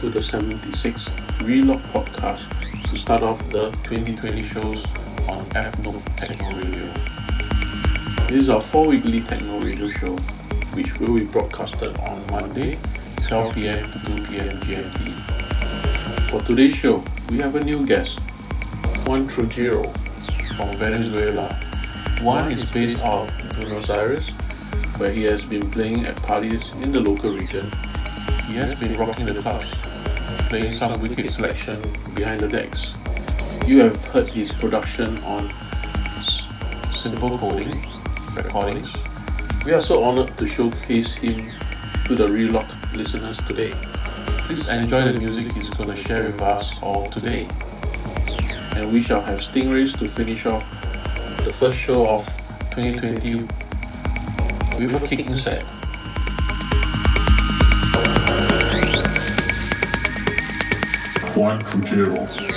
to the 76th Relocked podcast to start off the 2020 shows on Fnoob Techno Radio. This is our four weekly Techno Radio show, which will be broadcasted on Monday, 12 pm to 2 pm GMT. For today's show, we have a new guest, Juan Trujillo from Venezuela. Juan is based out of Buenos Aires, where he has been playing at parties in the local region. He has been rocking the clubs, playing some wicked selection behind the decks. You have heard his production on Simplecoding recordings. We are so honored to showcase him to the Relocked listeners today. Please enjoy the music he's to share with us all today. And we shall have Stingrays to finish off the first show of 2020 with a kicking set. Juan Trujillo. Juan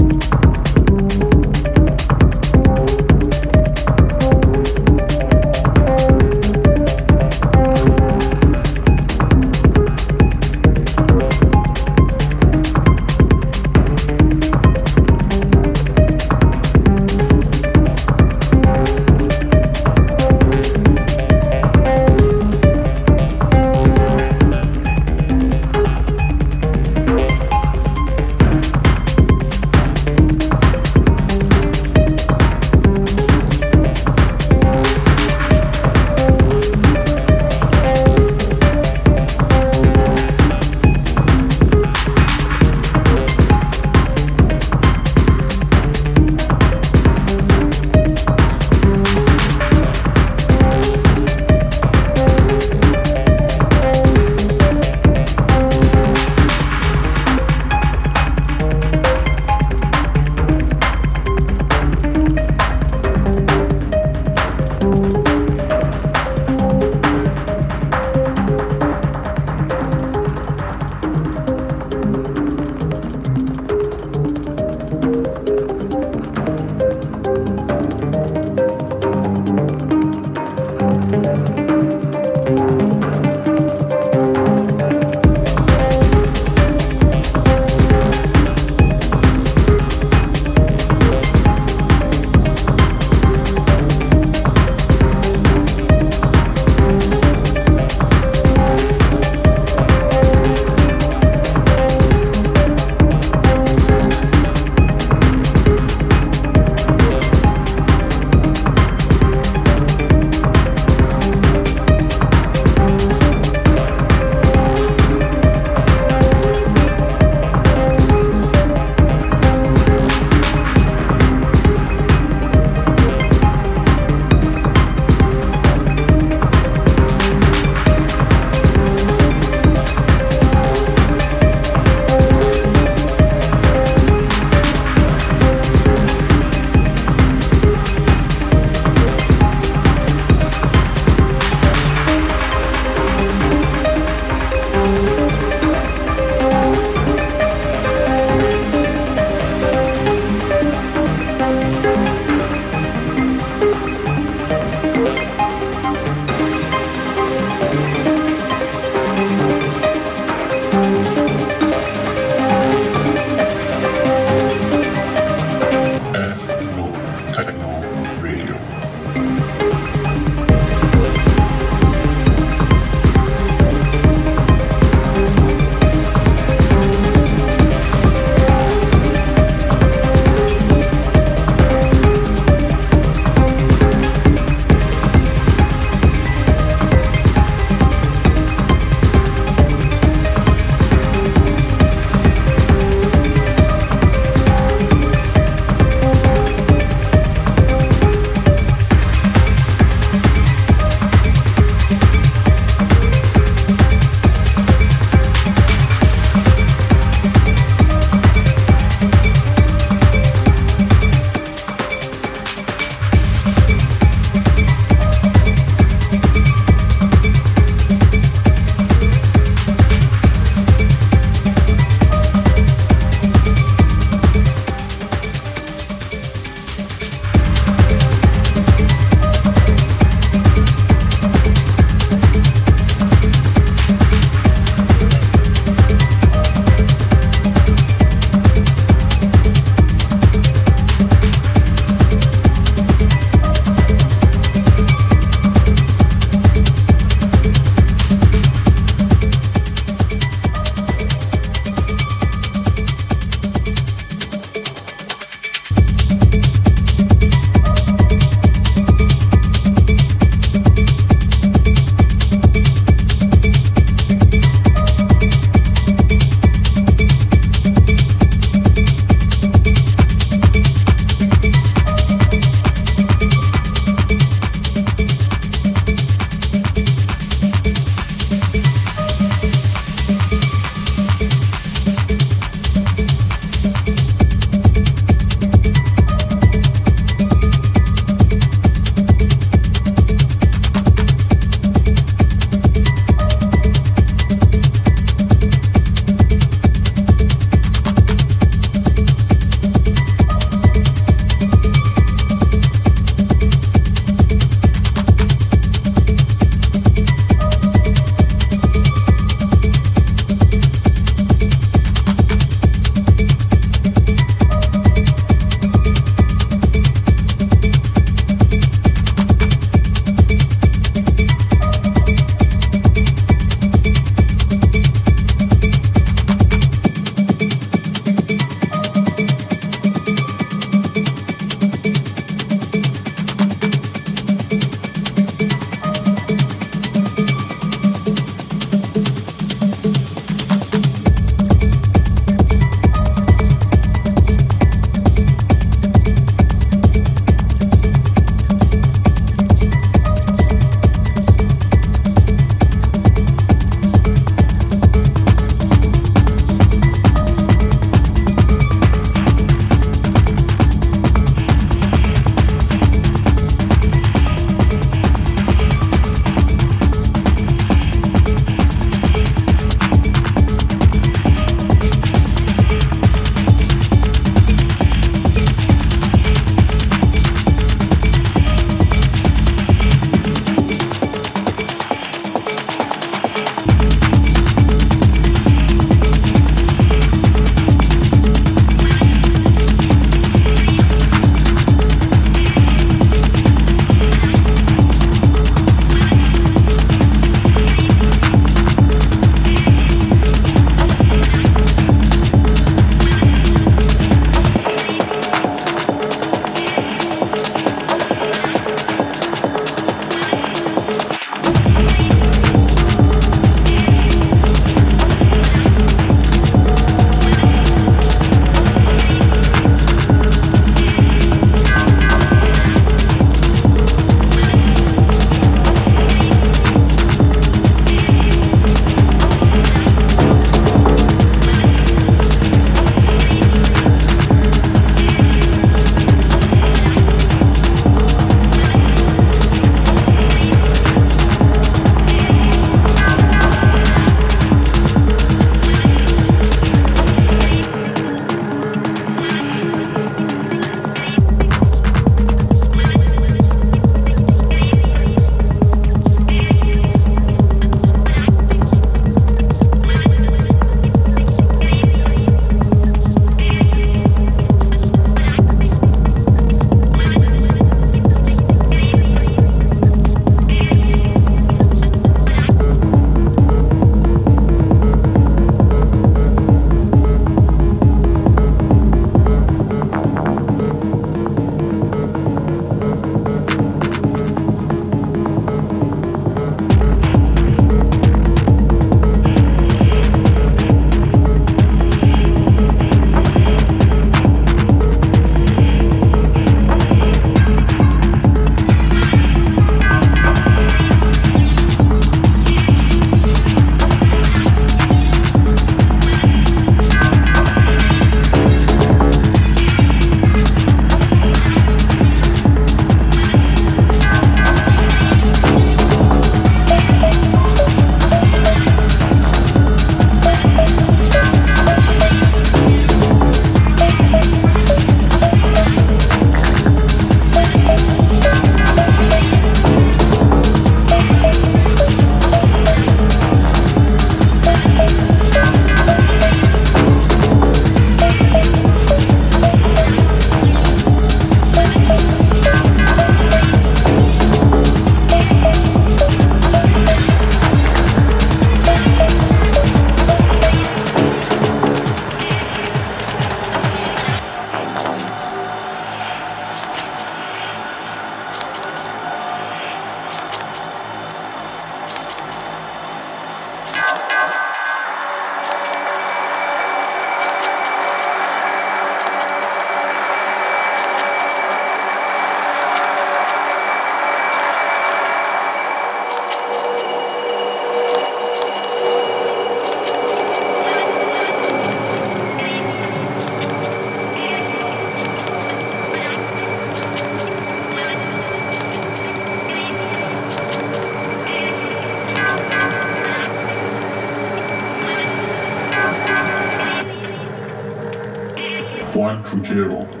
Trujillo.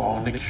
Of today's